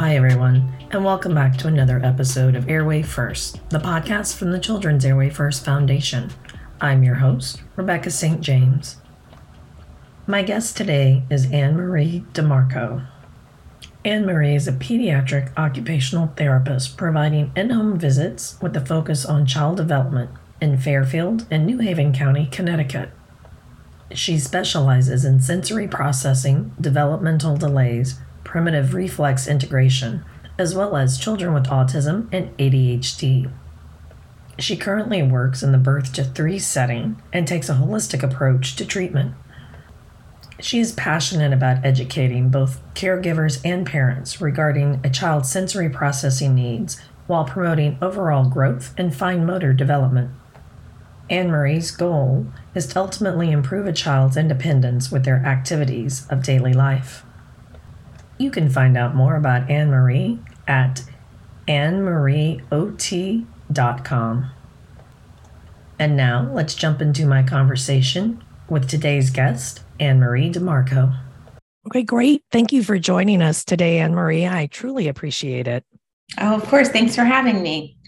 Hi, everyone, and welcome back to another episode of Airway First, the podcast from the Children's Airway First Foundation. I'm your host, Rebecca St. James. My guest today is Annmarie DeMarco. Annmarie is a pediatric occupational therapist providing in home visits with a focus on child development in Fairfield and New Haven County, Connecticut. She specializes in sensory processing, developmental delays, primitive reflex integration, as well as children with autism and ADHD. She currently works in the birth to three setting and takes a holistic approach to treatment. She is passionate about educating both caregivers and parents regarding a child's sensory processing needs while promoting overall growth and fine motor development. Annmarie's goal is to ultimately improve a child's independence with their activities of daily life. You can find out more about Annmarie at annmarieot.com. And now let's jump into my conversation with today's guest, Annmarie DeMarco. Okay, great. Thank you for joining us today, Annmarie. I truly appreciate it. Oh, of course. Thanks for having me.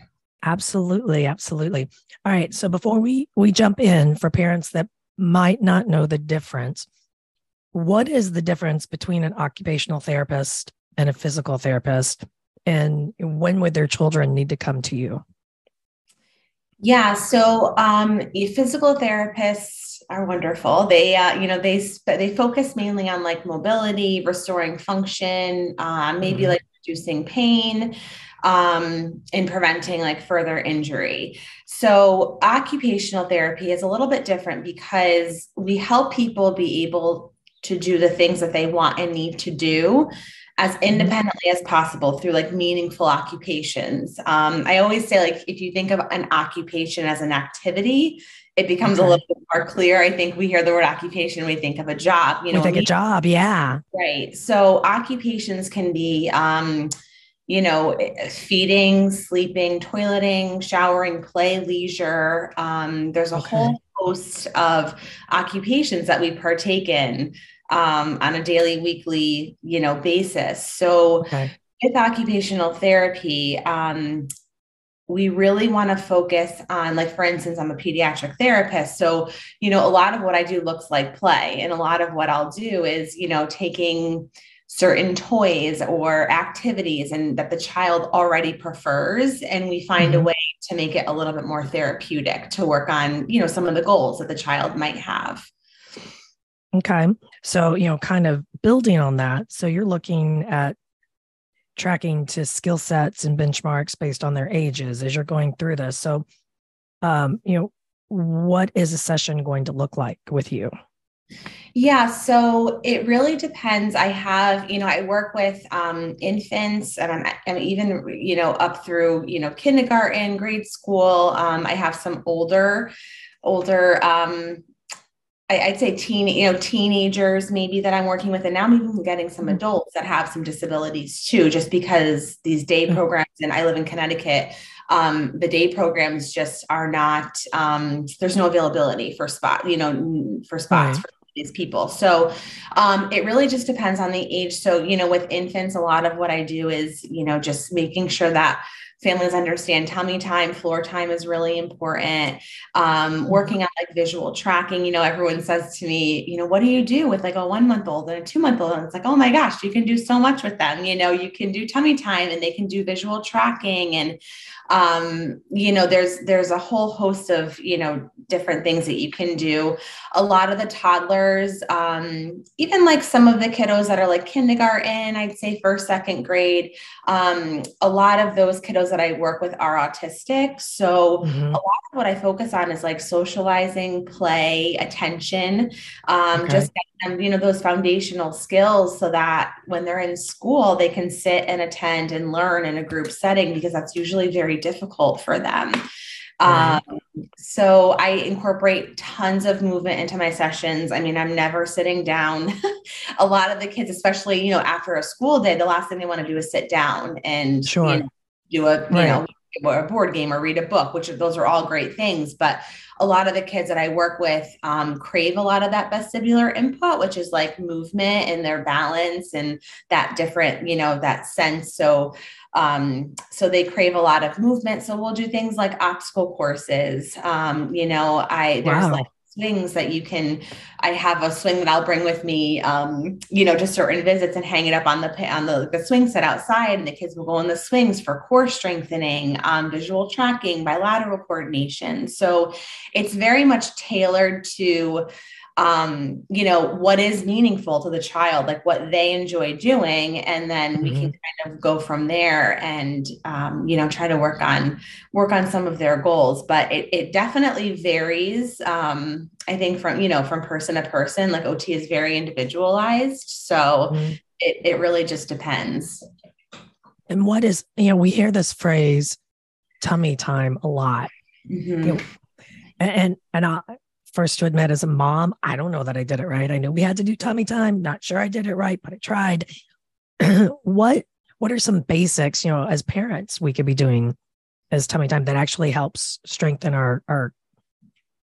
Absolutely, absolutely. All right. So before we we jump in for parents that might not know the difference, what is the difference between an occupational therapist and a physical therapist and when would their children need to come to you? Yeah, so um, physical therapists are wonderful. They, uh, you know, they they focus mainly on like mobility, restoring function, uh, maybe mm-hmm. like reducing pain um, in preventing like further injury. So, occupational therapy is a little bit different because we help people be able to do the things that they want and need to do as mm-hmm. independently as possible through like meaningful occupations. Um, I always say, like, if you think of an occupation as an activity, it becomes okay. a little bit more clear. I think we hear the word occupation, we think of a job. You know, we think a job, yeah. Right. So occupations can be um, you know, feeding, sleeping, toileting, showering, play, leisure. Um, there's a okay. whole host of occupations that we partake in um, on a daily, weekly, you know, basis. So okay. with occupational therapy, um, we really want to focus on like for instance i'm a pediatric therapist so you know a lot of what i do looks like play and a lot of what i'll do is you know taking certain toys or activities and that the child already prefers and we find mm-hmm. a way to make it a little bit more therapeutic to work on you know some of the goals that the child might have okay so you know kind of building on that so you're looking at tracking to skill sets and benchmarks based on their ages as you're going through this so um you know what is a session going to look like with you yeah, so it really depends. I have, you know, I work with um, infants and I'm, I'm, even, you know, up through, you know, kindergarten, grade school. Um, I have some older, older, um, I, would say teen, you know, teenagers maybe that I'm working with, and now I'm even getting some mm-hmm. adults that have some disabilities too, just because these day mm-hmm. programs, and I live in Connecticut, um, the day programs just are not um, there's no availability for spot you know for spots right. for these people. So um, it really just depends on the age. So, you know, with infants, a lot of what I do is, you know, just making sure that families understand tummy time, floor time is really important. Um, working on like visual tracking, you know, everyone says to me, you know, what do you do with like a one month old and a two month old? And it's like, oh my gosh, you can do so much with them. You know, you can do tummy time and they can do visual tracking and um, you know there's there's a whole host of you know different things that you can do a lot of the toddlers um, even like some of the kiddos that are like kindergarten i'd say first second grade um, a lot of those kiddos that i work with are autistic so mm-hmm. a lot of what i focus on is like socializing play attention um, okay. just them you know those foundational skills so that when they're in school they can sit and attend and learn in a group setting because that's usually very difficult for them um, so I incorporate tons of movement into my sessions. I mean, I'm never sitting down. a lot of the kids, especially, you know, after a school day, the last thing they want to do is sit down and sure. you know, do a, you right. know, a board game or read a book, which those are all great things. But a lot of the kids that I work with um, crave a lot of that vestibular input, which is like movement and their balance and that different, you know, that sense. So um, so they crave a lot of movement. So we'll do things like obstacle courses. Um, you know, I there's wow. like swings that you can i have a swing that i'll bring with me um, you know to certain visits and hang it up on the on the, the swing set outside and the kids will go on the swings for core strengthening um, visual tracking bilateral coordination so it's very much tailored to um, you know, what is meaningful to the child, like what they enjoy doing. And then mm-hmm. we can mm-hmm. kind of go from there and, um, you know, try to work on, work on some of their goals, but it, it definitely varies. Um, I think from, you know, from person to person, like OT is very individualized. So mm-hmm. it, it really just depends. And what is, you know, we hear this phrase tummy time a lot. Mm-hmm. You know, and and I, first to admit as a mom, I don't know that I did it right. I knew we had to do tummy time. Not sure I did it right, but I tried. what what are some basics, you know, as parents we could be doing as tummy time that actually helps strengthen our our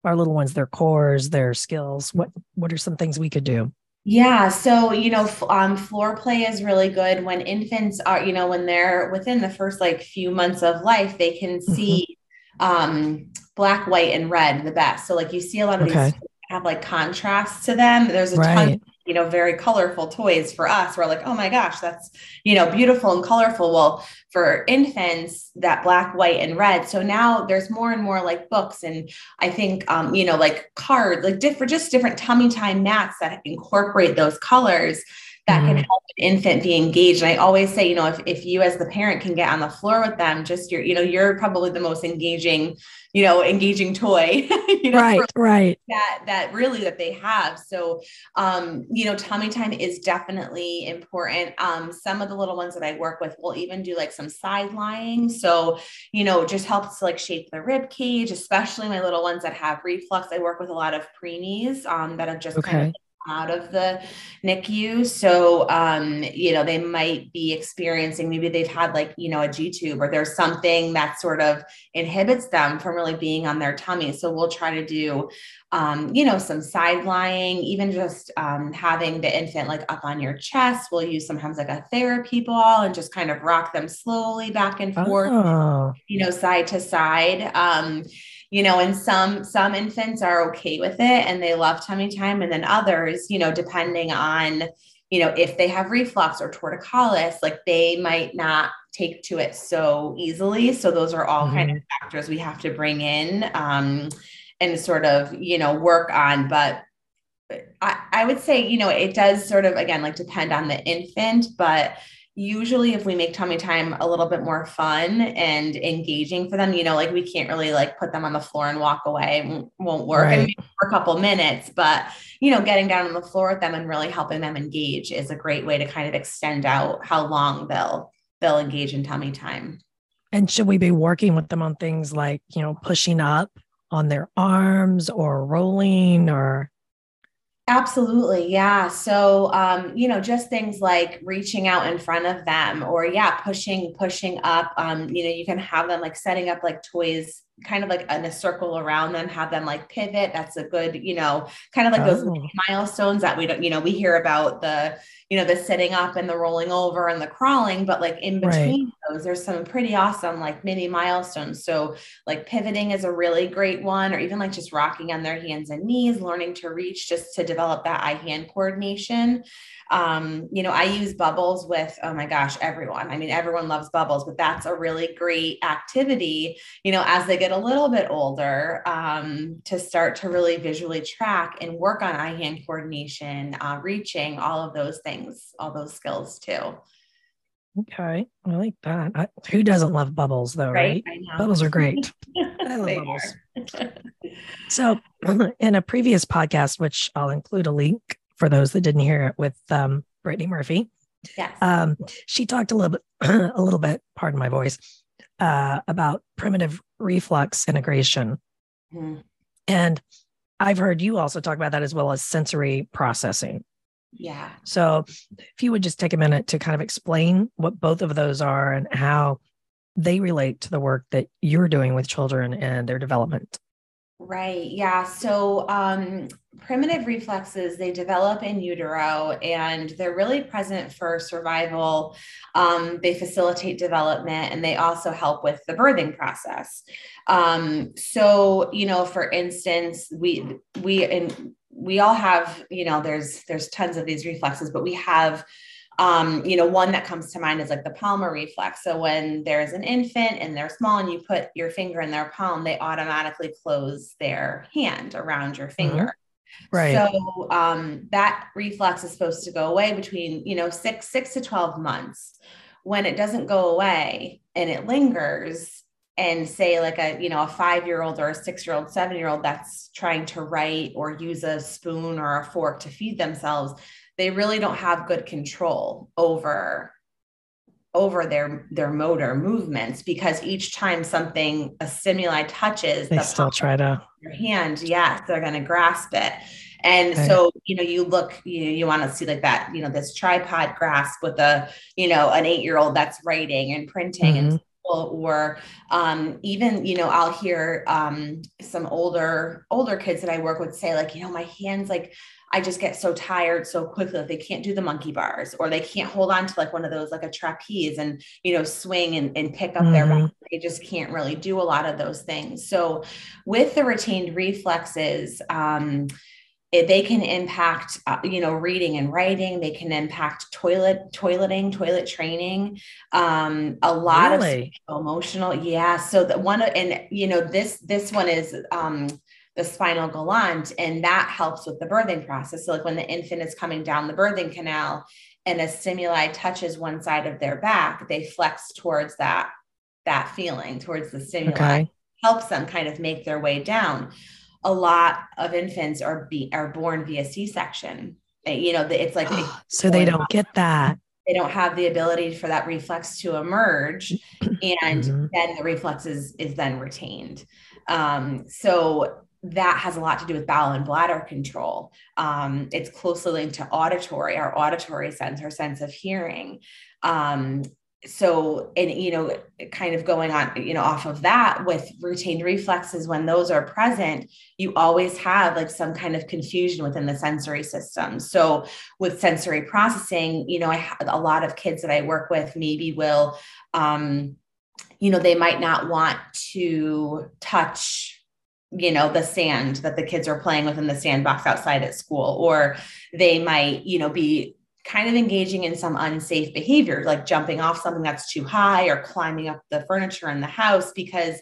our little ones, their cores, their skills? What what are some things we could do? Yeah, so you know, um, floor play is really good when infants are, you know, when they're within the first like few months of life, they can mm-hmm. see um, black, white, and red the best. So like you see a lot of okay. these have like contrasts to them. There's a right. ton, you know, very colorful toys for us. We're like, oh my gosh, that's you know beautiful and colorful. Well, for infants, that black, white, and red. So now there's more and more like books and I think um, you know, like cards, like different, just different tummy time mats that incorporate those colors that mm-hmm. can help an infant be engaged. And I always say, you know, if, if you as the parent can get on the floor with them, just you're, you know, you're probably the most engaging, you know, engaging toy, you know, right, right. That, that really that they have. So, um, you know, tummy time is definitely important. Um, some of the little ones that I work with will even do like some side lying. So, you know, just helps to like shape the rib cage, especially my little ones that have reflux. I work with a lot of preemies um, that have just okay. kind of out of the NICU. So, um, you know, they might be experiencing, maybe they've had like, you know, a G tube or there's something that sort of inhibits them from really being on their tummy. So we'll try to do, um, you know, some side lying, even just um, having the infant like up on your chest. We'll use sometimes like a therapy ball and just kind of rock them slowly back and forth, oh. you know, side to side. Um, you know and some some infants are okay with it and they love tummy time. And then others you know depending on you know if they have reflux or torticollis like they might not take to it so easily. So those are all mm-hmm. kind of factors we have to bring in um, and sort of you know work on. But I, I would say you know it does sort of again like depend on the infant. But usually if we make tummy time a little bit more fun and engaging for them you know like we can't really like put them on the floor and walk away it won't work right. For a couple minutes but you know getting down on the floor with them and really helping them engage is a great way to kind of extend out how long they'll they'll engage in tummy time and should we be working with them on things like you know pushing up on their arms or rolling or Absolutely. Yeah. So, um, you know, just things like reaching out in front of them or, yeah, pushing, pushing up. Um, you know, you can have them like setting up like toys kind of like in a circle around them, have them like pivot. That's a good, you know, kind of like oh. those milestones that we don't, you know, we hear about the, you know, the sitting up and the rolling over and the crawling, but like in between right. those, there's some pretty awesome like mini milestones. So like pivoting is a really great one, or even like just rocking on their hands and knees, learning to reach just to develop that eye hand coordination. Um, you know, I use bubbles with, oh my gosh, everyone. I mean, everyone loves bubbles, but that's a really great activity, you know, as they get a little bit older, um, to start to really visually track and work on eye hand coordination, uh, reaching, all of those things, all those skills too. Okay, I like that. I, who doesn't love bubbles though, right? right? Bubbles are great. I love bubbles. so, in a previous podcast, which I'll include a link for those that didn't hear it with um, Brittny Murphy. Yes. Um, she talked a little bit, a little bit, pardon my voice, uh, about primitive reflex integration. Mm-hmm. And I've heard you also talk about that as well as sensory processing. Yeah. So if you would just take a minute to kind of explain what both of those are and how they relate to the work that you're doing with children and their development. Right. Yeah. So um, primitive reflexes, they develop in utero and they're really present for survival. Um, they facilitate development and they also help with the birthing process. Um, so, you know, for instance, we, we, and we all have, you know, there's, there's tons of these reflexes, but we have um, you know, one that comes to mind is like the palmar reflex. So when there's an infant and they're small and you put your finger in their palm, they automatically close their hand around your mm-hmm. finger. Mm-hmm. Right. So um, that reflex is supposed to go away between, you know, six, six to 12 months. When it doesn't go away and it lingers, and say like a you know a five year old or a six year old seven year old that's trying to write or use a spoon or a fork to feed themselves they really don't have good control over over their their motor movements because each time something a stimuli touches they the still try to your hand yes they're going to grasp it and okay. so you know you look you know, you want to see like that you know this tripod grasp with a you know an eight year old that's writing and printing mm-hmm. and or um, even you know i'll hear um, some older older kids that i work with say like you know my hands like I just get so tired so quickly that they can't do the monkey bars or they can't hold on to like one of those like a trapeze and you know swing and, and pick up mm-hmm. their back. They just can't really do a lot of those things. So with the retained reflexes, um, it, they can impact uh, you know reading and writing they can impact toilet toileting toilet training um, a lot really? of emotional yeah so the one and you know this this one is um, the spinal Galant and that helps with the birthing process. So like when the infant is coming down the birthing canal and a stimuli touches one side of their back they flex towards that that feeling towards the stimuli. Okay. helps them kind of make their way down. A lot of infants are be are born via c-section. Eh, you know it's like so they don't get that. They don't have the ability for that reflex to emerge and mm-hmm. then the reflex is is then retained. Um, so that has a lot to do with bowel and bladder control. Um, it's closely linked to auditory, our auditory sense, our sense of hearing. Um, so, and you know, kind of going on, you know, off of that with retained reflexes, when those are present, you always have like some kind of confusion within the sensory system. So, with sensory processing, you know, I have a lot of kids that I work with maybe will, um, you know, they might not want to touch you know the sand that the kids are playing with in the sandbox outside at school or they might you know be kind of engaging in some unsafe behavior like jumping off something that's too high or climbing up the furniture in the house because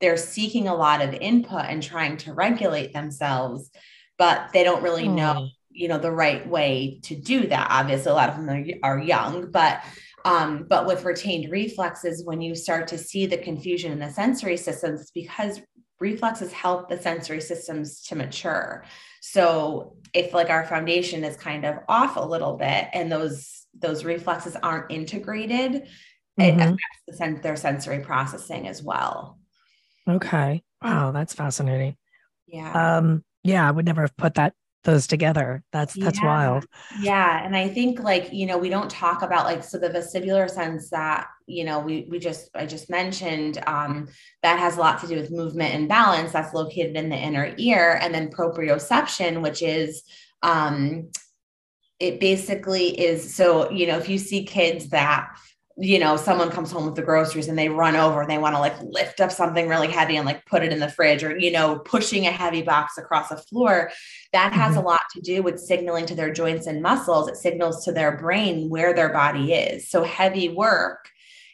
they're seeking a lot of input and trying to regulate themselves but they don't really know you know the right way to do that. Obviously a lot of them are, are young but um, but with retained reflexes, when you start to see the confusion in the sensory systems, it's because reflexes help the sensory systems to mature. So if like our foundation is kind of off a little bit and those those reflexes aren't integrated, mm-hmm. it affects the sen- their sensory processing as well. Okay. Wow, that's fascinating. Yeah. Um, yeah, I would never have put that those together. That's that's yeah. wild. Yeah, and I think like you know we don't talk about like so the vestibular sense that you know we we just I just mentioned um, that has a lot to do with movement and balance. That's located in the inner ear, and then proprioception, which is um, it basically is so you know if you see kids that you know, someone comes home with the groceries and they run over and they want to like lift up something really heavy and like put it in the fridge or, you know, pushing a heavy box across a floor, that has mm-hmm. a lot to do with signaling to their joints and muscles. It signals to their brain where their body is. So heavy work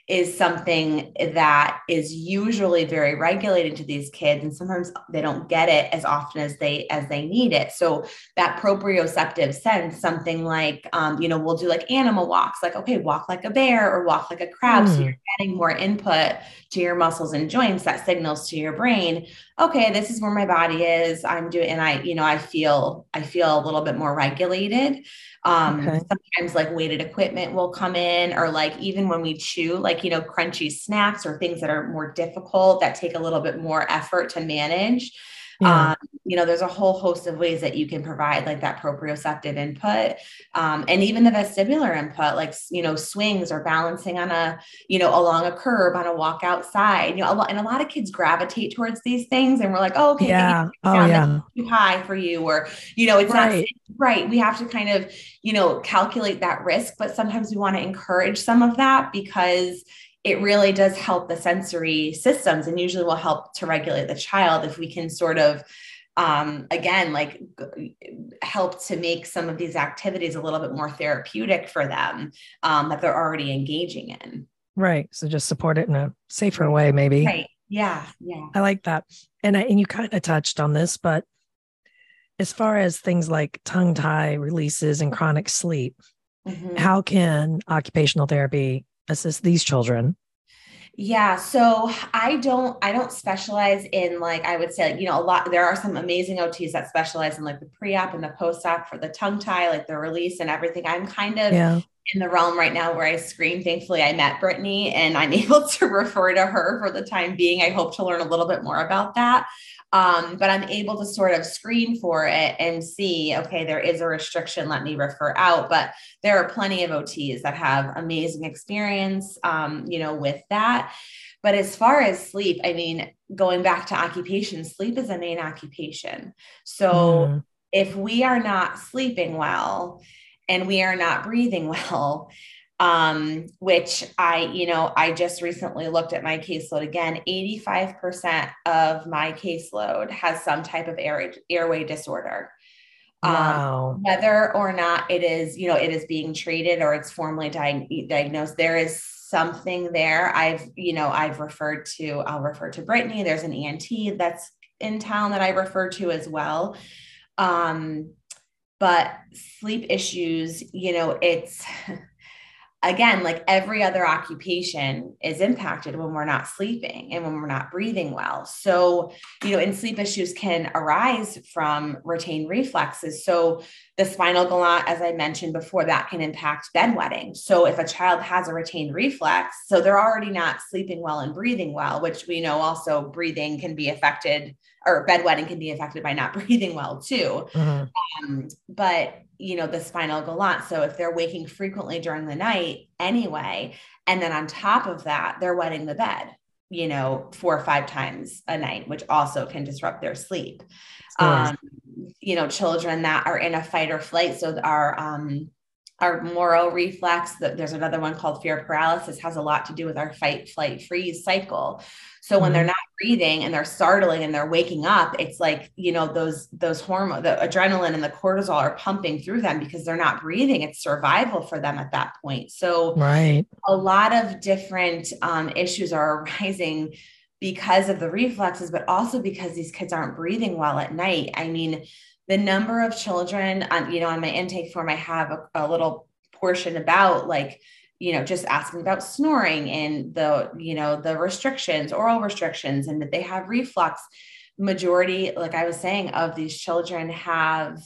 is something that is usually very regulating to these kids and sometimes they don't get it as often as they as they need it so that proprioceptive sense something like um, you know we'll do like animal walks like okay walk like a bear or walk like a crab mm. so hmm. you're getting more input to your muscles and joints that signals to your brain okay this is where my body is i'm doing and i you know i feel i feel a little bit more regulated um, okay. Sometimes like weighted equipment will come in, or like even when we chew, like, you know, crunchy snacks or things that are more difficult that take a little bit more effort to manage. Yeah. Um, you know, there's a whole host of ways that you can provide like that proprioceptive input, um, and even the vestibular input, like you know, swings or balancing on a, you know, along a curb on a walk outside. You know, a lot, and a lot of kids gravitate towards these things, and we're like, oh, okay, yeah, oh yeah, too high for you, or you know, it's right. not right. We have to kind of, you know, calculate that risk, but sometimes we want to encourage some of that because it really does help the sensory systems and usually will help to regulate the child if we can sort of um, again like help to make some of these activities a little bit more therapeutic for them um, that they're already engaging in. Right. So just support it in a safer way maybe. Right. Yeah. Yeah. I like that. And I, and you kind of touched on this but as far as things like tongue tie releases and chronic sleep mm-hmm. how can occupational therapy assist these children? Yeah, so I don't I don't specialize in like I would say like, you know a lot there are some amazing OTs that specialize in like the pre-op and the post-op for the tongue tie like the release and everything. I'm kind of yeah. in the realm right now where I scream. Thankfully, I met Brittny and I'm able to refer to her for the time being. I hope to learn a little bit more about that. Um, but I'm able to sort of screen for it and see, okay, there is a restriction, let me refer out. But there are plenty of OTs that have amazing experience, um, you know, with that. But as far as sleep, I mean, going back to occupation, sleep is a main occupation. So mm. if we are not sleeping well and we are not breathing well, um, which I, you know, I just recently looked at my caseload again. 85% of my caseload has some type of air, airway disorder. Um, wow. Um, whether or not it is, you know, it is being treated or it's formally di- diagnosed, there is something there. I've, you know, I've referred to, I'll refer to Brittny. There's an ENT that's in town that I refer to as well. Um, but sleep issues, you know, it's, again, like every other occupation is impacted when we're not sleeping and when we're not breathing well. So, you know, and sleep issues can arise from retained reflexes. So, the spinal Galant, as I mentioned before, that can impact bedwetting. So, if a child has a retained reflex, so they're already not sleeping well and breathing well, which we know also breathing can be affected or bedwetting can be affected by not breathing well too. Mm-hmm. Um, but you know, the spinal Galant. So if they're waking frequently during the night anyway, and then on top of that, they're wetting the bed, you know, four or five times a night, which also can disrupt their sleep. Um, you know, children that are in a fight or flight. So our um our Moro reflex, there's another one called fear paralysis, has a lot to do with our fight, flight, freeze cycle. So when they're mm-hmm. not breathing and they're startling and they're waking up, it's like, you know, those those hormone, the adrenaline and the cortisol are pumping through them because they're not breathing. It's survival for them at that point. So right. a lot of different um, issues are arising because of the reflexes, but also because these kids aren't breathing well at night. I mean, the number of children on, you know, on my intake form, I have a, a little portion about like you know just asking about snoring and the you know the restrictions oral restrictions and that they have reflux majority like i was saying of these children have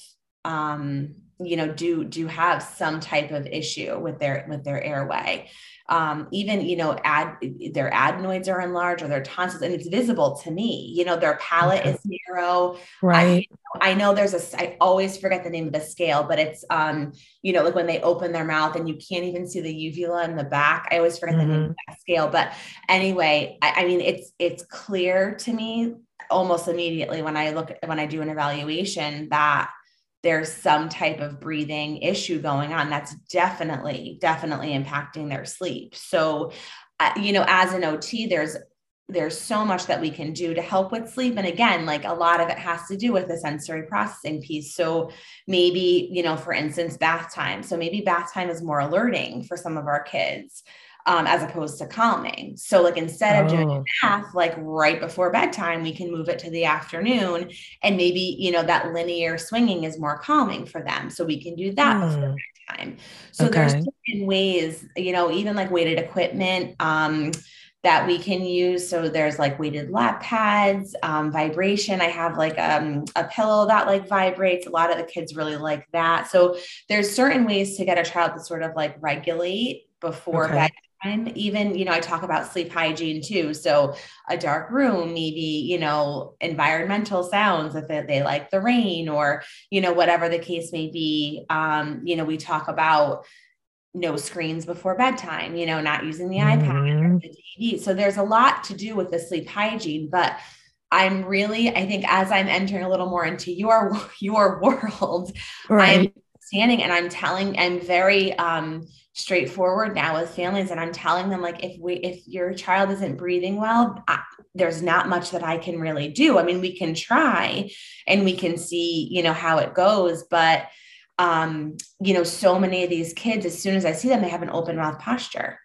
um you know do do have some type of issue with their with their airway um, even you know ad their adenoids are enlarged or their tonsils and it's visible to me you know their palate okay. is narrow right I, I, know there's a i always forget the name of the scale but it's um you know like when they open their mouth and you can't even see the uvula in the back i always forget mm-hmm. the name of mm-hmm. that scale but anyway I, I mean it's it's clear to me almost immediately when i look when i do an evaluation that there's some type of breathing issue going on that's definitely definitely impacting their sleep. So uh, you know as an ot there's there's so much that we can do to help with sleep. And again like a lot of it has to do with the sensory processing piece. So maybe you know for instance bath time. So maybe bath time is more alerting for some of our kids um, as opposed to calming. So, like instead of doing a bath oh. like right before bedtime, we can move it to the afternoon, and maybe you know that linear swinging is more calming for them. So we can do that mm. before bedtime. So okay. there's certain ways, you know, even like weighted equipment. Um, that we can use. So there's like weighted lap pads, um, vibration. I have like um, a pillow that like vibrates. A lot of the kids really like that. So there's certain ways to get a child to sort of like regulate before okay. Bedtime. Even, you know, I talk about sleep hygiene too. So a dark room, maybe, you know, environmental sounds if they, they like the rain or, you know, whatever the case may be. Um, you know, we talk about no screens before bedtime, you know, not using the mm-hmm. iPad or the TV. So there's a lot to do with the sleep hygiene, but I'm really, I think as I'm entering a little more into your your world, right. I'm standing and I'm telling, I'm very um straightforward now with families and I'm telling them like if we if your child isn't breathing well, I, there's not much that I can really do. I mean, we can try and we can see, you know, how it goes, but um, you know, so many of these kids, as soon as I see them, they have an open mouth posture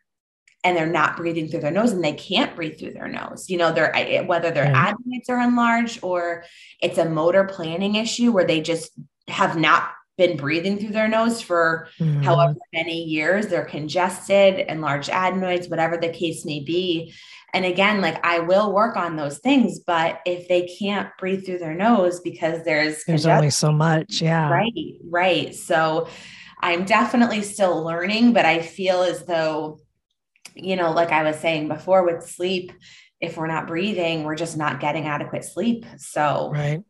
and they're not breathing through their nose and they can't breathe through their nose. You know, they're whether their mm. adenoids are enlarged or it's a motor planning issue where they just have not been breathing through their nose for mm. however many years. They're congested, enlarged adenoids, whatever the case may be. And again, like I will work on those things, but if they can't breathe through their nose because there's there's only so much, yeah. Right, right. So I'm definitely still learning, but I feel as though, you know, like I was saying before with sleep, if we're not breathing, we're just not getting adequate sleep. So right.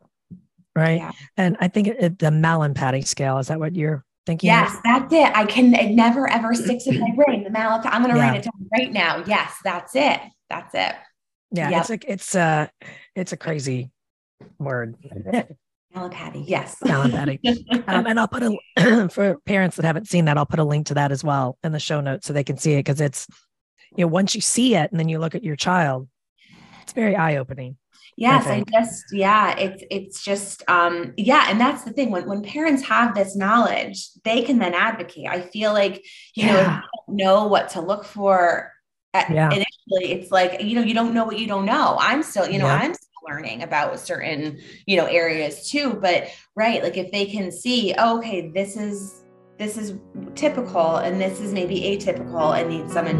Right. Yeah. And I think it, the Mallampati scale, is that what you're thinking? Yes, of? that's it. I can, it never ever sticks in my brain. The Mallampati, I'm going to yeah. write it down right now. Yes, that's it. That's it. Yeah, yep. it's a it's a it's a crazy word. Mallampati, yes. Um, and I'll put a for parents that haven't seen that, I'll put a link to that as well in the show notes so they can see it because it's you know once you see it and then you look at your child, it's very eye opening. Yes, I, I, just yeah, it's it's just um yeah, and that's the thing when when parents have this knowledge, they can then advocate. I feel like you yeah. know know what to look for yeah. initially it's like you know you don't know what you don't know i'm still you know yeah. i'm still learning about certain you know areas too but right like if they can see oh, okay this is this is typical and this is maybe atypical and needs some mm-hmm.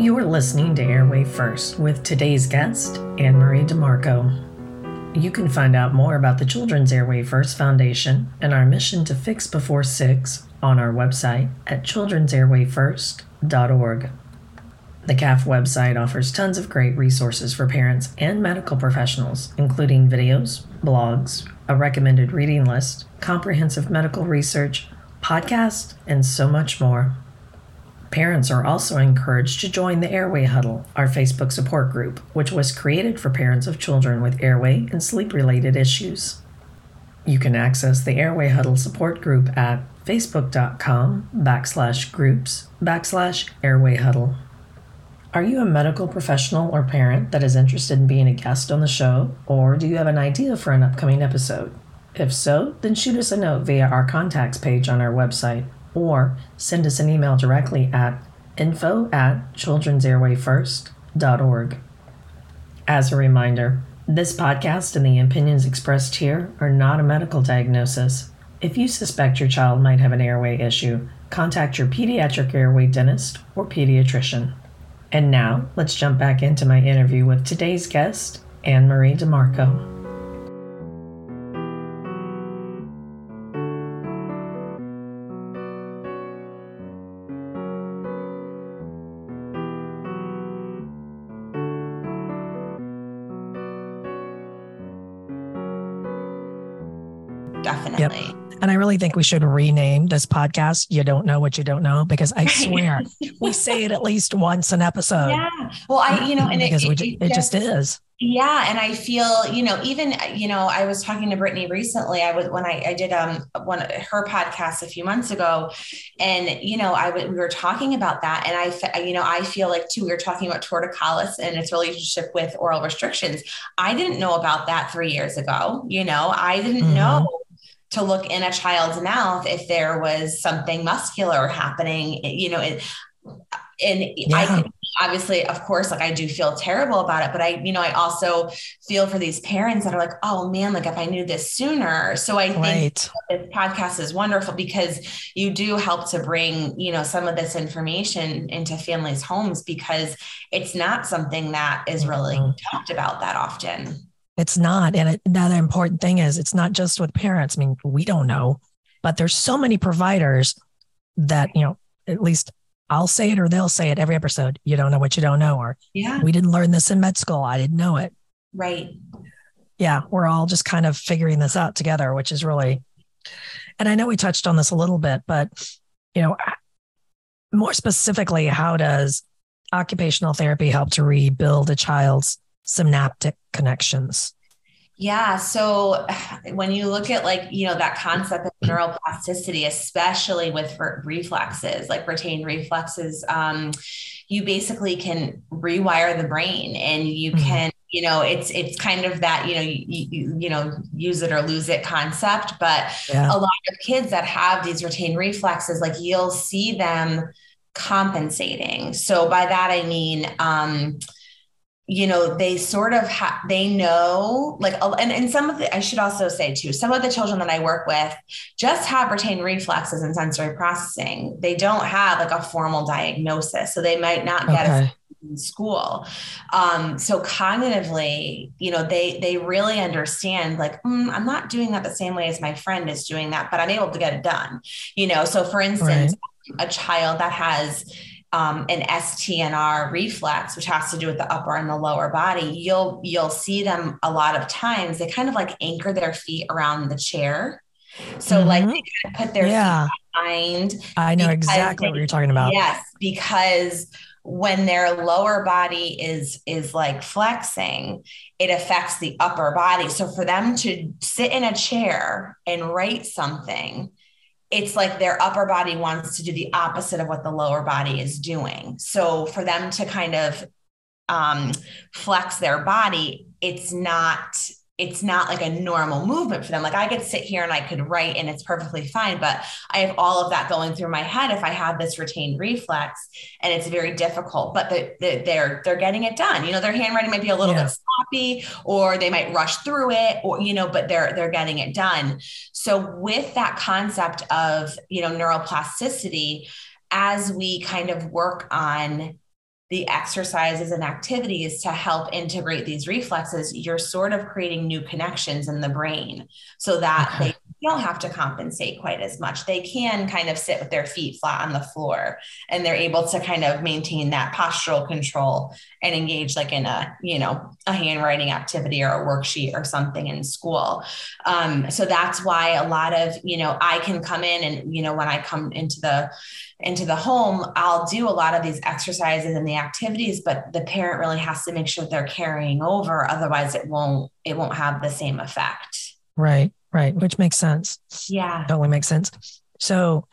You are listening to Airway First with today's guest, Annmarie DeMarco. You can find out more about the Children's Airway First Foundation and our mission to fix before six on our website at children'sairwayfirst.org. The CAF website offers tons of great resources for parents and medical professionals, including videos, blogs, a recommended reading list, comprehensive medical research, podcasts, and so much more. Parents are also encouraged to join the Airway Huddle, our Facebook support group, which was created for parents of children with airway and sleep related issues. You can access the Airway Huddle support group at facebook.com backslash groups backslash airway huddle. Are you a medical professional or parent that is interested in being a guest on the show, or do you have an idea for an upcoming episode? If so, then shoot us a note via our contacts page on our website or send us an email directly at info at children'sairwayfirst.org. As a reminder, this podcast and the opinions expressed here are not a medical diagnosis. If you suspect your child might have an airway issue, contact your pediatric airway dentist or pediatrician. And now, let's jump back into my interview with today's guest, Annmarie DeMarco. Definitely. Yep. And I really think we should rename this podcast You Don't Know What You Don't Know because I swear we say it at least once an episode. Yeah. Well, I, you know, and because it, it, it, it just, just is. Yeah. And I feel, you know, even, you know, I was talking to Brittny recently. I was, when I, I did um one her podcast a few months ago and, you know, I we were talking about that. And I, you know, I feel like too, we were talking about torticollis and its relationship with oral restrictions. I didn't know about that three years ago. You know, I didn't mm-hmm. know to look in a child's mouth if there was something muscular happening, you know, and, and yeah. I can obviously, of course, like I do feel terrible about it, but I, you know, I also feel for these parents that are like, oh man, like if I knew this sooner. So I think right. this podcast is wonderful because you do help to bring, you know, some of this information into families' homes because it's not something that is really mm-hmm. talked about that often. It's not. And another important thing is it's not just with parents. I mean, we don't know, but there's so many providers that, you know, at least I'll say it or they'll say it every episode. You don't know what you don't know. Or yeah, we didn't learn this in med school. I didn't know it. Right. Yeah. We're all just kind of figuring this out together, which is really, and I know we touched on this a little bit, but, you know, more specifically, how does occupational therapy help to rebuild a child's synaptic connections? Yeah. So when you look at like, you know, that concept of neuroplasticity, especially with reflexes, like retained reflexes, um, you basically can rewire the brain and you mm-hmm. can, you know, it's, it's kind of that, you know, you, you, you know, use it or lose it concept, but yeah. a lot of kids that have these retained reflexes, like you'll see them compensating. So by that, I mean, um, you know they sort of have they know like and, and some of the i should also say too some of the children that i work with just have retained reflexes and sensory processing they don't have like a formal diagnosis so they might not get okay. it in school um, so cognitively you know they they really understand like mm, i'm not doing that the same way as my friend is doing that but i'm able to get it done you know so for instance right. a child that has um, an STNR reflex, which has to do with the upper and the lower body, you'll you'll see them a lot of times. They kind of like anchor their feet around the chair. So mm-hmm. like they kind of put their yeah. feet behind. I know exactly they, what you're talking about. Yes, because when their lower body is is like flexing it affects the upper body so for them to sit in a chair and write something it's like their upper body wants to do the opposite of what the lower body is doing. So for them to kind of um, flex their body, it's not it's not like a normal movement for them. Like I could sit here and I could write and it's perfectly fine, but I have all of that going through my head if I have this retained reflex and it's very difficult, but the, the, they're, they're getting it done. You know, their handwriting might be a little yeah. bit sloppy or they might rush through it or, you know, but they're, they're getting it done. So with that concept of, you know, neuroplasticity, as we kind of work on the exercises and activities to help integrate these reflexes, you're sort of creating new connections in the brain so that okay. they don't have to compensate quite as much. They can kind of sit with their feet flat on the floor and they're able to kind of maintain that postural control and engage like in a, you know, a handwriting activity or a worksheet or something in school. Um, so that's why a lot of, you know, I can come in and, you know, when I come into the into the home, I'll do a lot of these exercises and the activities, but the parent really has to make sure they're carrying over. Otherwise it won't, it won't have the same effect. Right. Right. Which makes sense. Yeah. Totally makes sense. So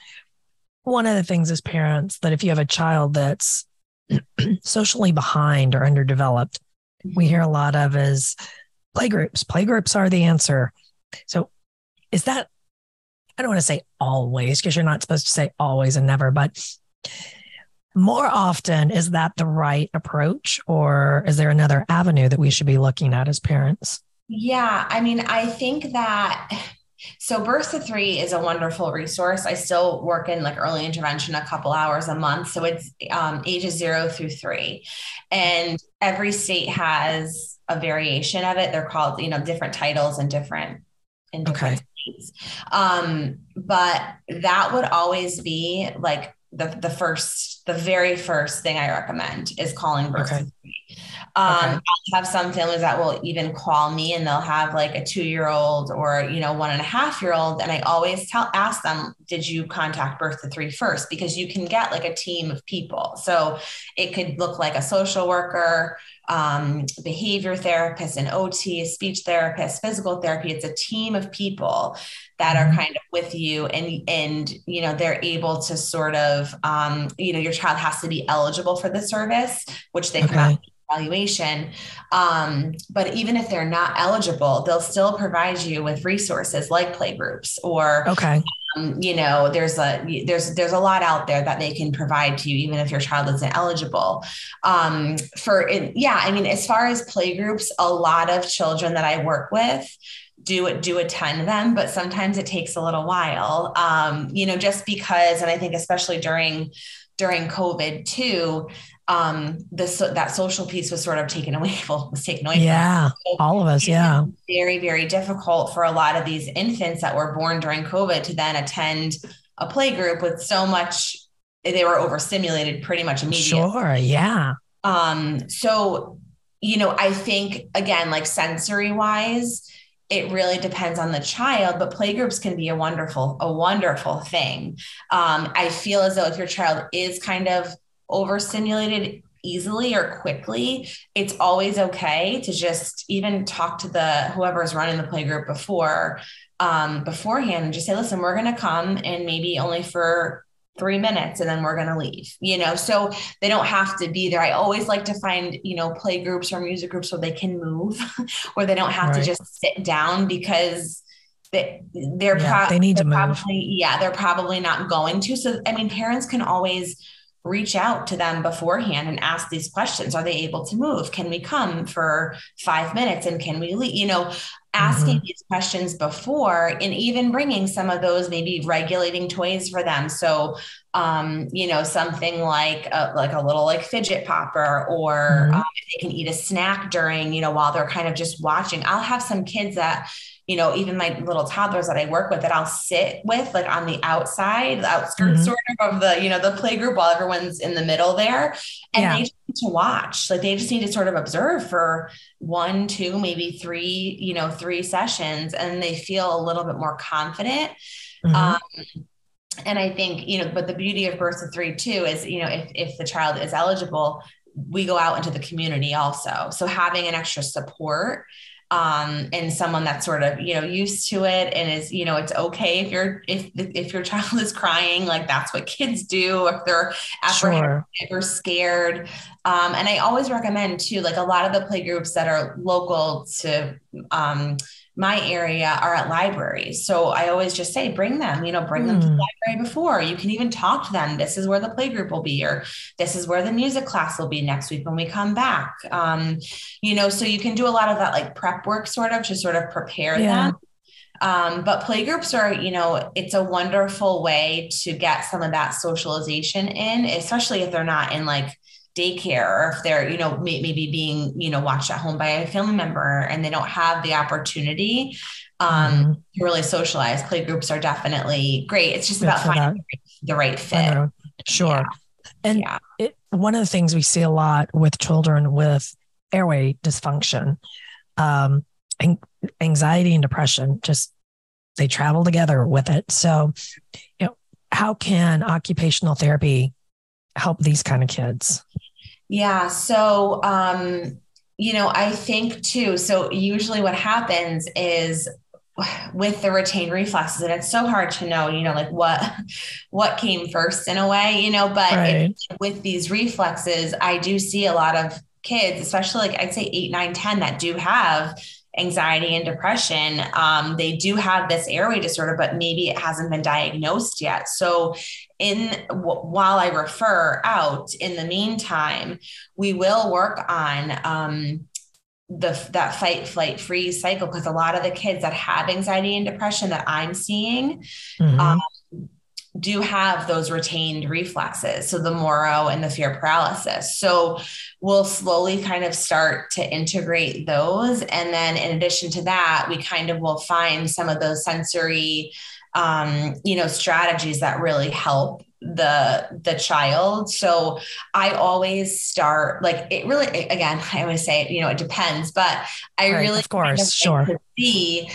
one of the things as parents that if you have a child that's socially behind or underdeveloped, we mm-hmm. hear a lot of is playgroups. Playgroups are the answer. So is that I don't want to say always because you're not supposed to say always and never, but more often, is that the right approach or is there another avenue that we should be looking at as parents? Yeah, I mean, I think that so to Three is a wonderful resource. I still work in like early intervention a couple hours a month. So it's um, ages zero through three. And every state has a variation of it. They're called, you know, different titles and different in different okay. Um, but that would always be like the the first, the very first thing I recommend is calling birth. Okay. Um, okay. I have some families that will even call me and they'll have like a two year old or you know one and a half year old, and I always tell ask them, did you contact birth to three first? Because you can get like a team of people. So it could look like a social worker um, behavior therapist, and OT, speech therapist, physical therapy. It's a team of people that are mm-hmm. kind of with you and and you know they're able to sort of um, you know your child has to be eligible for the service which they okay. come evaluation. Um, but even if they're not eligible they'll still provide you with resources like play groups or okay. um, you know there's a there's there's a lot out there that they can provide to you even if your child isn't eligible. Um, for it, yeah i mean as far as play groups a lot of children that i work with do do attend them but sometimes it takes a little while. Um, you know just because and i think especially during during COVID too, um, this that social piece was sort of taken away. Well, was taken away. Yeah, so all of us. Yeah, very very difficult for a lot of these infants that were born during COVID to then attend a play group with so much. They were overstimulated pretty much immediately. Sure. Yeah. Um. So, you know, I think again, like sensory wise, it really depends on the child but playgroups can be a wonderful a wonderful thing um, i feel as though if your child is kind of overstimulated easily or quickly it's always okay to just even talk to the whoever's running the playgroup before um, beforehand and just say listen we're going to come and maybe only for three minutes and then we're going to leave you know so they don't have to be there i always like to find you know play groups or music groups where they can move where they don't have right. to just sit down because they, they're yeah, pro- they need to move. probably yeah they're probably not going to so i mean parents can always reach out to them beforehand and ask these questions. Are they able to move? Can we come for five minutes and can we leave? You know asking mm-hmm. these questions before and even bringing some of those maybe regulating toys for them. So um, you know something like a, like a little like fidget popper or mm-hmm. um, they can eat a snack during you know while they're kind of just watching. I'll have some kids that you know, even my little toddlers that I work with that I'll sit with like on the outside, the outskirts mm-hmm. sort of of the, you know, the play group while everyone's in the middle there. And yeah. they just need to watch. Like they just need to sort of observe for one, two, maybe three, you know, three sessions and they feel a little bit more confident. Mm-hmm. Um, and I think, you know, but the beauty of birth of three too is, you know, if if the child is eligible, we go out into the community also. So having an extra support um, and someone that's sort of you know used to it and is you know it's okay if you're if if your child is crying like that's what kids do if they're apprehensive sure. or scared um, and i always recommend too like a lot of the play groups that are local to um, my area are at libraries. So I always just say, bring them, you know, bring mm. them to the hmm. library before. You can even talk to them. This is where the playgroup will be, or this is where the music class will be next week when we come back. Um, you know, so you can do a lot of that like prep work sort of to sort of prepare yeah. them. Um, but playgroups are, you know, it's a wonderful way to get some of that socialization in, especially if they're not in like daycare or if they're you know may, maybe being you know watched at home by a family member and they don't have the opportunity um, mm-hmm. to really socialize play groups are definitely great it's just about finding that. the right fit sure yeah. and yeah. It, one of the things we see a lot with children with airway dysfunction um, anxiety and depression just they travel together with it so you know how can occupational therapy help these kind of kids yeah. So, um, you know, I think too. So, usually what happens is with the retained reflexes and it's so hard to know you know like what what came first in a way you know but right. it, with these reflexes i do see a lot of kids especially like i'd say 8 9 10 that do have anxiety and depression, um, they do have this airway disorder, but maybe it hasn't been diagnosed yet. So, in while I refer out, in the meantime, we will work on um, the that fight, flight, freeze cycle because a lot of the kids that have anxiety and depression that I'm seeing. Mm-hmm. Um, do have those retained reflexes. So the Moro and the fear paralysis. So we'll slowly kind of start to integrate those. And then in addition to that, we kind of will find some of those sensory, um, you know, strategies that really help the the child so i always start like it really again i always say you know it depends but i right, really of course kind of sure see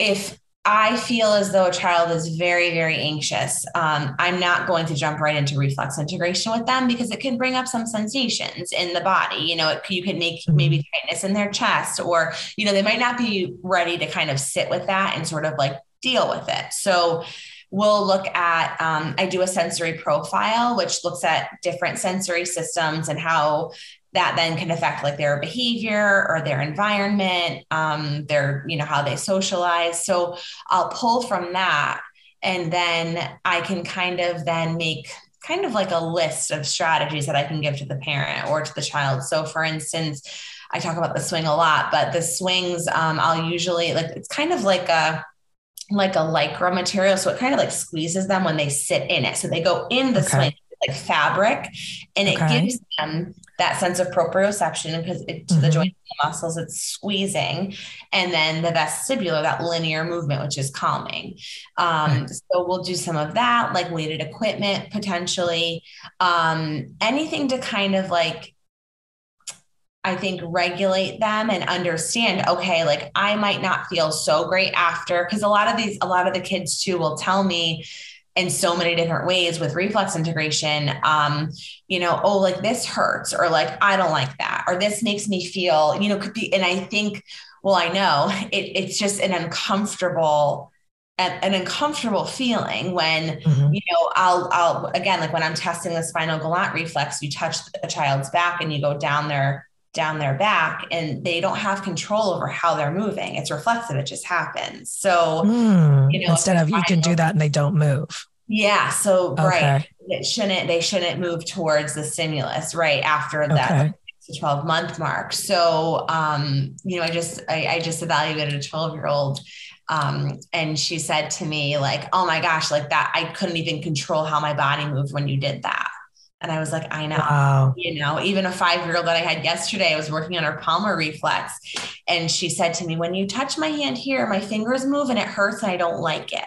if I feel as though a child is very, very anxious. Um, I'm not going to jump right into reflex integration with them because it can bring up some sensations in the body. You know, it, you could make mm-hmm. maybe tightness in their chest, or, you know, they might not be ready to kind of sit with that and sort of like deal with it. So, we'll look at, um, I do a sensory profile, which looks at different sensory systems and how that then can affect like their behavior or their environment, um, their, you know, how they socialize. So I'll pull from that. And then I can kind of then make kind of like a list of strategies that I can give to the parent or to the child. So for instance, I talk about the swing a lot, but the swings, um, I'll usually like, it's kind of like a, like a lycra material. So it kind of like squeezes them when they sit in it. So they go in the okay. swing, like fabric, and it Okay. gives them that sense of proprioception because it, to the Mhm. joint muscles, it's squeezing, and then the vestibular, that linear movement, which is calming. Um, so we'll do some of that, like weighted equipment potentially, um, anything to kind of like I think regulate them and understand, okay, like I might not feel so great after because a lot of these, a lot of the kids too will tell me in so many different ways with reflex integration, um, you know, oh, like this hurts, or like I don't like that, or this makes me feel, you know, could be, and I think, well, I know it, it's just an uncomfortable, an, uncomfortable feeling when Mhm. you know, I'll, I'll, again, like when I'm testing the spinal Galant reflex, you touch a child's back and you go down their, down their back and they don't have control over how they're moving. It's reflexive. It just happens. So Mm. you know, Instead of you can do that and they don't move. yeah. So, right. It shouldn't, they shouldn't move towards the stimulus right after that Okay. the 12 month mark. So, um, you know, I just, I, I just evaluated a 12 year old. Um, and she said to me like, oh my gosh, like that, I couldn't even control how my body moved when you did that. And I was like, I know, Wow. you know, even a five year old that I had yesterday, I was working on her palmar reflex. And she said to me, when you touch my hand here, my fingers move and it hurts and I don't like it.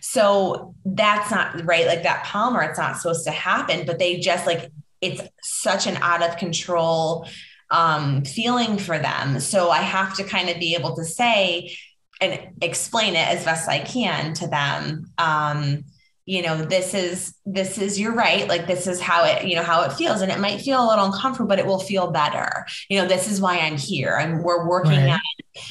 So that's not right. Like that palmar, it's not supposed to happen, but they just like, it's such an out of control um, feeling for them. So I have to kind of be able to say and explain it as best I can to them. Um, you know, this is, this is, you're right. Like, this is how it, you know, how it feels. And it might feel a little uncomfortable, but it will feel better. You know, this is why I'm here and we're working Right. on,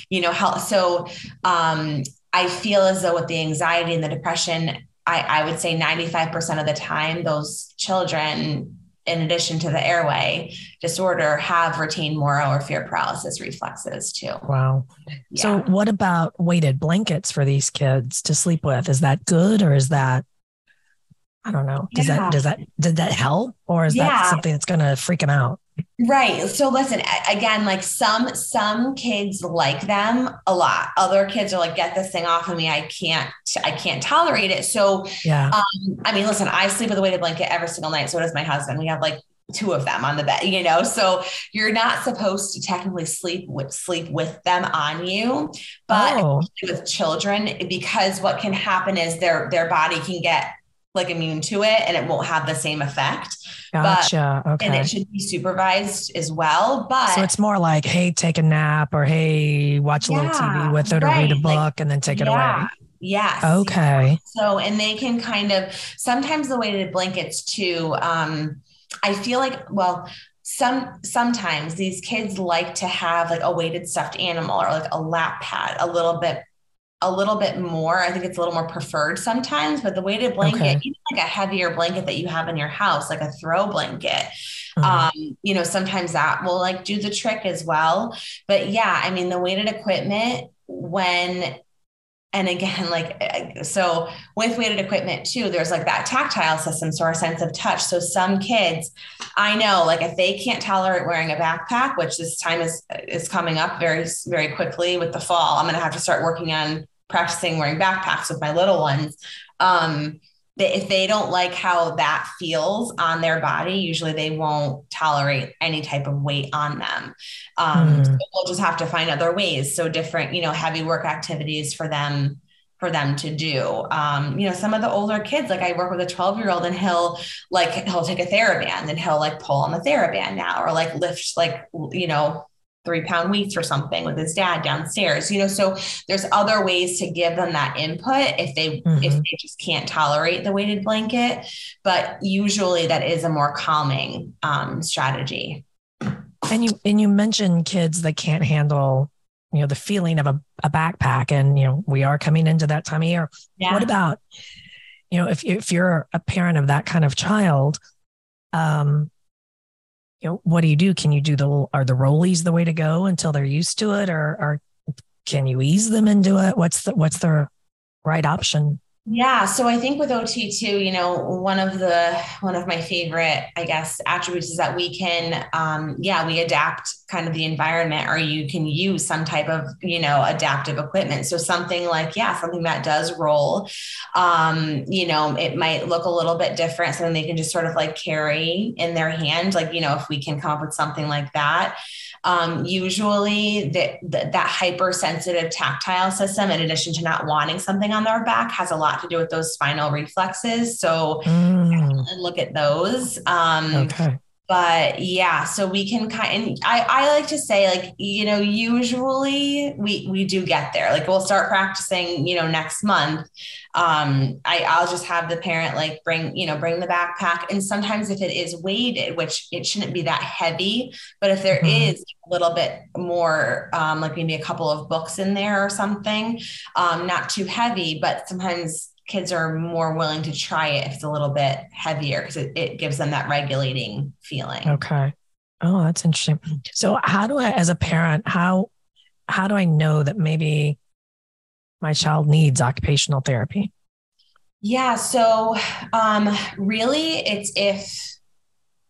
you know, how, so, um, I feel as though with the anxiety and the depression, I, I would say 95% of the time, those children, in addition to the airway disorder, have retained moro or fear paralysis reflexes too. Wow. Yeah. So what about weighted blankets for these kids to sleep with? Is that good or is that I don't know. Does Yeah. that does that did that help or is Yeah. that something that's gonna freak them out? Right. So listen, again, like some some kids like them a lot. Other kids are like, get this thing off of me. I can't, I can't tolerate it. So Yeah. Um, I mean, listen, I sleep with a weighted blanket every single night. So does my husband. We have like two of them on the bed, you know. So you're not supposed to technically sleep with sleep with them on you, but oh, with children, because what can happen is their their body can get like immune to it and it won't have the same effect. gotcha. And okay. And it should be supervised as well. But So it's more like, hey, take a nap or hey, watch a little TV with it or read a book like, and then take it yeah, away. Yes. Okay. So, and they can kind of sometimes the weighted blankets too. Um, I feel like, well, some sometimes these kids like to have like a weighted stuffed animal or like a lap pad a little bit a little bit more. I think it's a little more preferred sometimes, but the weighted blanket, Okay. even like a heavier blanket that you have in your house, like a throw blanket, Mhm. um, you know, sometimes that will like do the trick as well. But yeah, I mean, the weighted equipment when and again, like uh, so with weighted equipment too, there's like that tactile system, so our sense of touch. So some kids, I know, like if they can't tolerate wearing a backpack, which this time is is coming up very very quickly with the fall, I'm gonna have to start working on practicing wearing backpacks with my little ones. Um, if they don't like how that feels on their body, usually they won't tolerate any type of weight on them. Um, Hmm. so we'll just have to find other ways. So different, you know, heavy work activities for them for them to do. Um, you know, some of the older kids, like I work with a 12 year old and he'll like, he'll take a TheraBand and he'll like pull on the TheraBand now, or like lift like, you know, three pound weights or something with his dad downstairs, you know, so there's other ways to give them that input if they, if Mhm. they just can't tolerate the weighted blanket, but usually that is a more calming, um, strategy. And you and you mentioned kids that can't handle, you know, the feeling of a, a backpack. And you know, we are coming into that time of year. Yeah. What about, you know, if if you're a parent of that kind of child, um, you know, what do you do? Can you do the are the rollies the way to go until they're used to it, or or can you ease them into it? What's the what's the right option? Yeah, so I think with OT too, you know, one of the one of my favorite, I guess, attributes is that we can, um, yeah, we adapt kind of the environment, or you can use some type of, you know, adaptive equipment. So something like, yeah, something that does roll, um, you know, it might look a little bit different, something they can just sort of like carry in their hand, like you know, if we can come up with something like that. Um, usually, that that hypersensitive tactile system, in addition to not wanting something on their back, has a lot to do with those spinal reflexes. So, mm. look at those. Um, okay but yeah so we can kind and I, I like to say like you know usually we we do get there. Like we'll start practicing you know next month. Um i i'll just have the parent like bring you know bring the backpack. And sometimes if it is weighted which it shouldn't be that heavy but if there mm-hmm. is a little bit more um like maybe a couple of books in there or something um not too heavy but sometimes kids are more willing to try it if it's a little bit heavier because it, it gives them that regulating feeling. Okay. Oh, that's interesting. So how do I, as a parent, how how do I know that maybe my child needs occupational therapy? Yeah. So um, really it's if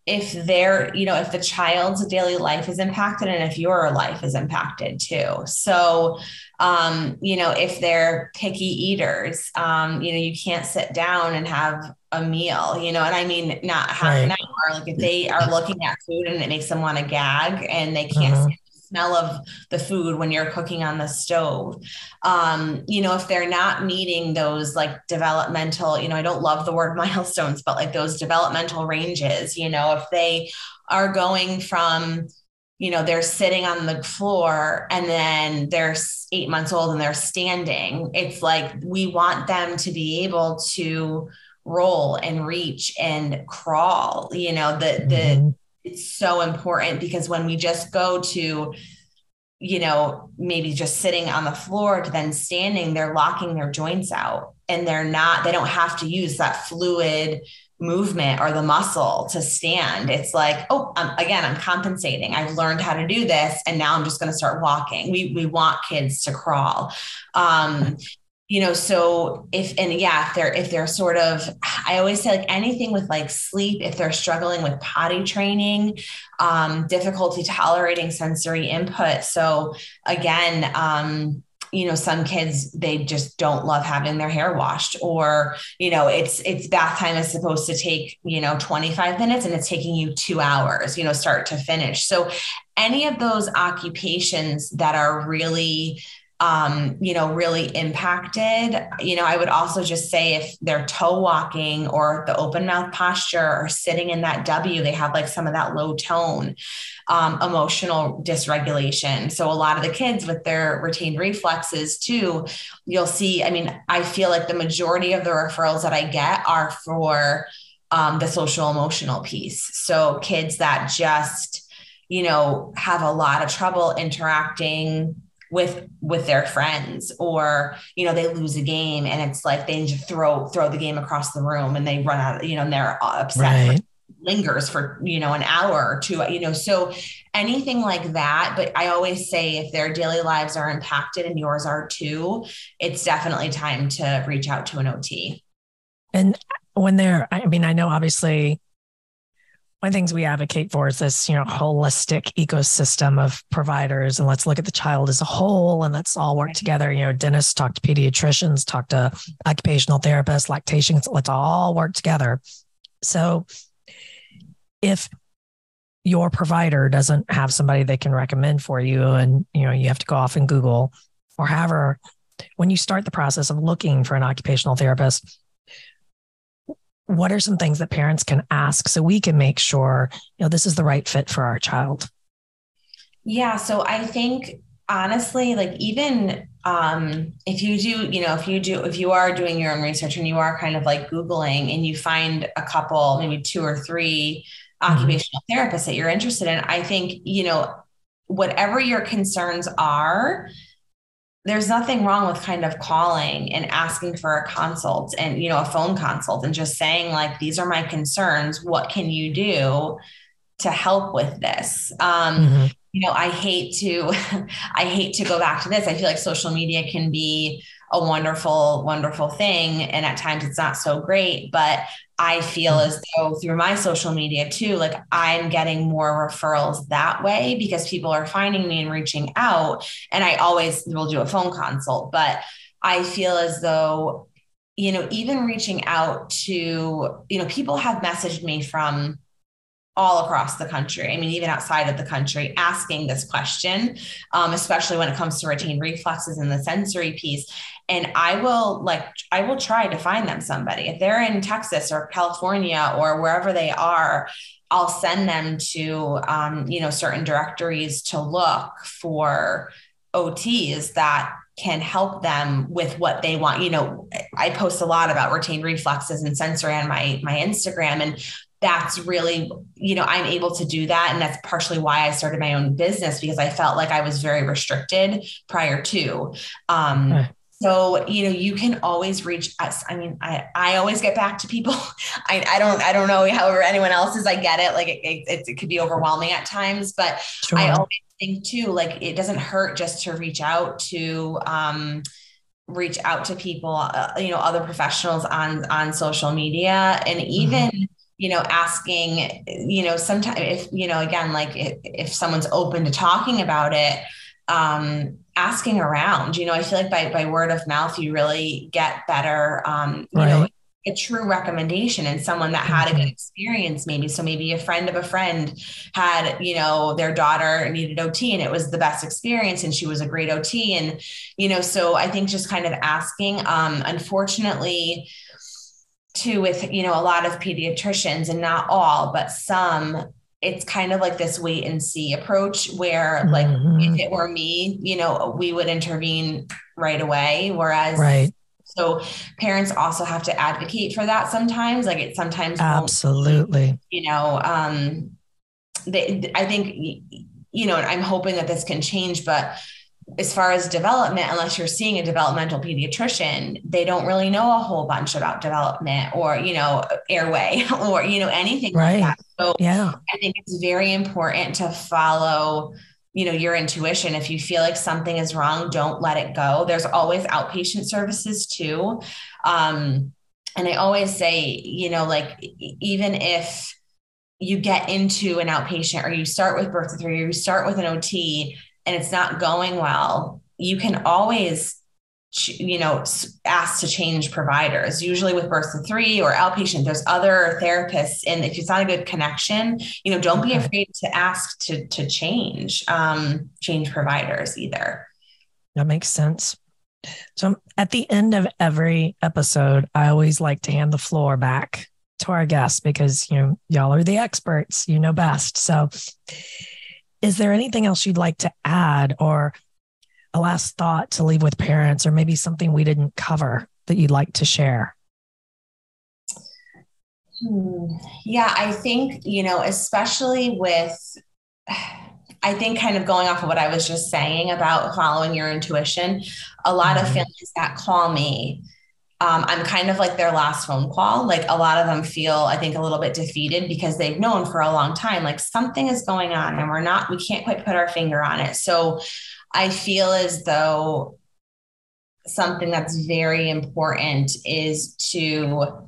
if they're, you know, if the child's daily life is impacted and if your life is impacted too. So, um, you know, if they're picky eaters, um, you know, you can't sit down and have a meal, you know, and I mean, not half right. an hour. Like if they are looking at food and it makes them want to gag and they can't uh-huh smell of the food when you're cooking on the stove. Um, you know, if they're not meeting those like developmental, you know, I don't love the word milestones, but like those developmental ranges, you know, if they are going from, you know, they're sitting on the floor and then they're eight months old and they're standing, it's like we want them to be able to roll and reach and crawl, you know, the, the, mm-hmm it's so important because when we just go to you know maybe just sitting on the floor to then standing they're locking their joints out and they're not they don't have to use that fluid movement or the muscle to stand. It's like oh I'm, again i'm compensating. I've learned how to do this and now i'm just going to start walking. We we want kids to crawl. Um you know so if and yeah if they're if they're sort of i always say like anything with like sleep if they're struggling with potty training um, difficulty tolerating sensory input. So again um, you know some kids they just don't love having their hair washed or you know it's it's bath time is supposed to take you know 25 minutes and it's taking you 2 hours you know start to finish. So any of those occupations that are really um, you know, really impacted. You know, I would also just say if they're toe walking or the open mouth posture or sitting in that W, they have like some of that low tone um, emotional dysregulation. So a lot of the kids with their retained reflexes too, you'll see. I mean, I feel like the majority of the referrals that I get are for um, the social emotional piece. So kids that just, you know, have a lot of trouble interacting with with their friends or you know they lose a game and it's like they just throw throw the game across the room and they run out you know and they're upset right. lingers for you know an hour or two you know so anything like that but i always say if their daily lives are impacted and yours are too it's definitely time to reach out to an ot and when they're i mean i know obviously one of the things we advocate for is this, you know, holistic ecosystem of providers. And let's look at the child as a whole and let's all work together. You know, dentists talk to pediatricians, talk to occupational therapists, lactation, let's all work together. So if your provider doesn't have somebody they can recommend for you and you know you have to go off and google or however when you start the process of looking for an occupational therapist what are some things that parents can ask so we can make sure you know this is the right fit for our child yeah so i think honestly like even um, if you do you know if you do if you are doing your own research and you are kind of like googling and you find a couple maybe two or 3 mm-hmm. occupational therapists that you're interested in i think you know whatever your concerns are there's nothing wrong with kind of calling and asking for a consult and you know a phone consult and just saying like these are my concerns what can you do to help with this um, mm-hmm. you know, I hate to, I hate to go back to this. I feel like social media can be a wonderful, wonderful thing. And at times it's not so great, but I feel mm-hmm. as though through my social media too, like I'm getting more referrals that way because people are finding me and reaching out. And I always will do a phone consult, but I feel as though, you know, even reaching out to, you know, people have messaged me from all across the country. I mean, even outside of the country, asking this question, um, especially when it comes to retained reflexes and the sensory piece. And I will like, I will try to find them somebody. If they're in Texas or California or wherever they are, I'll send them to, um, you know, certain directories to look for OTs that can help them with what they want. You know, I post a lot about retained reflexes and sensory on my my Instagram and that's really, you know, I'm able to do that. And that's partially why I started my own business because I felt like I was very restricted prior to. Um. So, you know, you can always reach us. I mean, I, I always get back to people. I, I don't, I don't know however anyone else is, I get it. Like it, it, it could be overwhelming at times, but sure. I always think too, like it doesn't hurt just to reach out to, um, reach out to people, uh, you know, other professionals on, on social media and even, mm-hmm you know asking you know sometimes if you know again like if, if someone's open to talking about it um asking around you know i feel like by by word of mouth you really get better um you right. know a true recommendation and someone that had a good mm-hmm. experience maybe so maybe a friend of a friend had you know their daughter needed ot and it was the best experience and she was a great ot and you know so i think just kind of asking um unfortunately too with you know a lot of pediatricians and not all but some it's kind of like this wait and see approach where like mm-hmm. if it were me you know we would intervene right away. Whereas right. so parents also have to advocate for that sometimes. Like it sometimes absolutely. you know um they i think you know i'm hoping that this can change but as far as development, unless you're seeing a developmental pediatrician, they don't really know a whole bunch about development or, you know, airway or, you know, anything right. like that. So yeah, I think it's very important to follow, you know, your intuition. If you feel like something is wrong, don't let it go. There's always outpatient services too. Um, and I always say, you know, like even if you get into an outpatient or you start with birth to three or you start with an OT, and it's not going well, you can always you know ask to change providers. Usually with birth to three or outpatient there's other therapists and if it's not a good connection you know don't be afraid to ask to to change um change providers either. That makes sense. So at the end of every episode i always like to hand the floor back to our guests because you know y'all are the experts you know best. So is there anything else you'd like to add or a last thought to leave with parents or maybe something we didn't cover that you'd like to share? Hmm. Yeah, I think, you know, especially with, I think kind of going off of what I was just saying about following your intuition, a lot mm-hmm. of families that call me um, I'm kind of like their last phone call. Like a lot of them feel, I think, a little bit defeated because they've known for a long time, like something is going on and we're not, we can't quite put our finger on it. So I feel as though something that's very important is to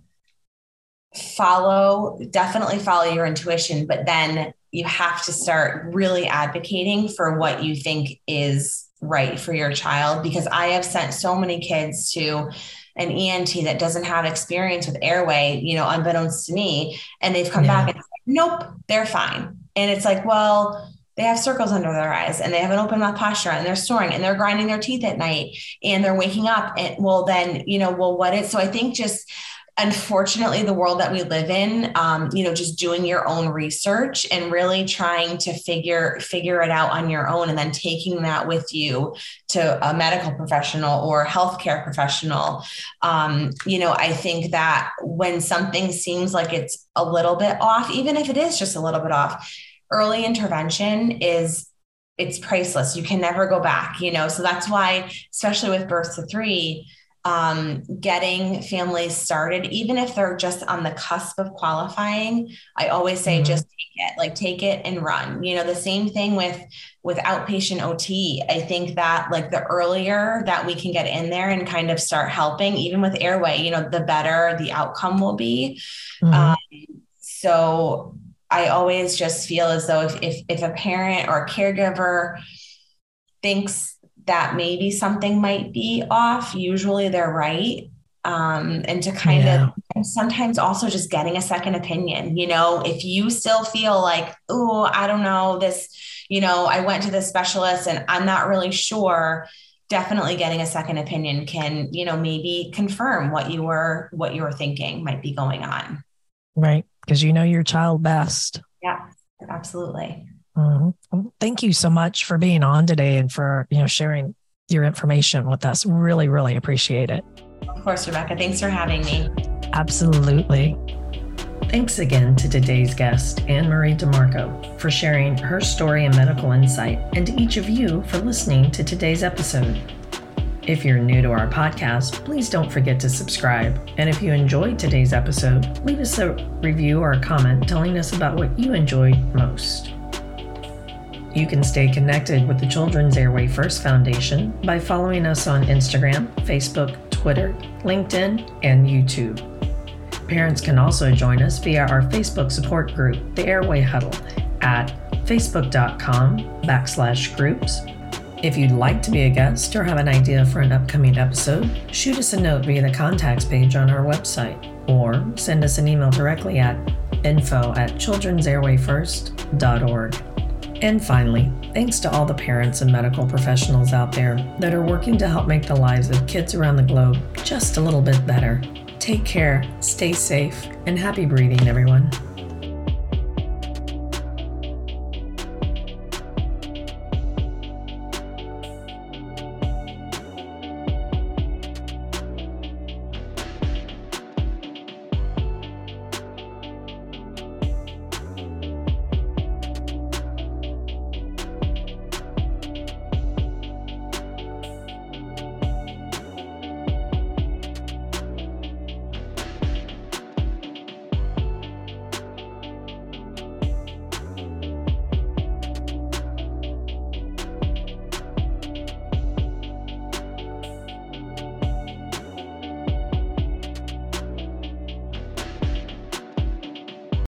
follow, definitely follow your intuition, but then you have to start really advocating for what you think is right for your child because I have sent so many kids to an mm-hmm. ENT that doesn't have experience with airway, you know, unbeknownst to me, and they've come yeah. back and like, nope, they're fine. And it's like, well, they have circles under their eyes and they have an open mouth posture and they're snoring and they're grinding their teeth at night and they're waking up. And well, then, you know, well, what is so I think just unfortunately the world that we live in um, you know just doing your own research and really trying to figure figure it out on your own and then taking that with you to a medical professional or healthcare professional. Um, you know i think that when something seems like it's a little bit off even if it is just a little bit off early intervention is it's priceless. You can never go back you know? So that's why especially with birth to three um, getting families started, even if they're just on the cusp of qualifying. I always say mm-hmm. just take it, like take it and run. You know, the same thing with with outpatient OT. I think that like the earlier that we can get in there and kind of start helping, even with airway, you know, the better the outcome will be. Mm-hmm. Um, so I always just feel as though if, if if a parent or a caregiver thinks that maybe something might be off, usually they're right. Um, and to kind yeah. of sometimes also just getting a second opinion. You know, if you still feel like, oh, I don't know, this, you know, I went to the specialist and I'm not really sure. Definitely getting a second opinion can, you know, maybe confirm what you were what you were thinking might be going on. Right. Because you know your child best. Yeah, absolutely. Mm-hmm. Thank you so much for being on today and for you know sharing your information with us. Really, really appreciate it. Of course, Rebecca. Thanks for having me. Absolutely. Thanks again to today's guest, Annmarie DeMarco, for sharing her story and medical insight, and to each of you for listening to today's episode. If you're new to our podcast, please don't forget to subscribe. And if you enjoyed today's episode, leave us a review or a comment telling us about what you enjoyed most. You can stay connected with the Children's Airway First Foundation by following us on Instagram, Facebook, Twitter, LinkedIn, and YouTube. Parents can also join us via our Facebook support group, the Airway Huddle, at facebook.com backslash groups. If you'd like to be a guest or have an idea for an upcoming episode, shoot us a note via the contacts page on our website or send us an email directly at info at childrensairwayfirst.org. And finally, thanks to all the parents and medical professionals out there that are working to help make the lives of kids around the globe just a little bit better. Take care, stay safe, and happy breathing, everyone.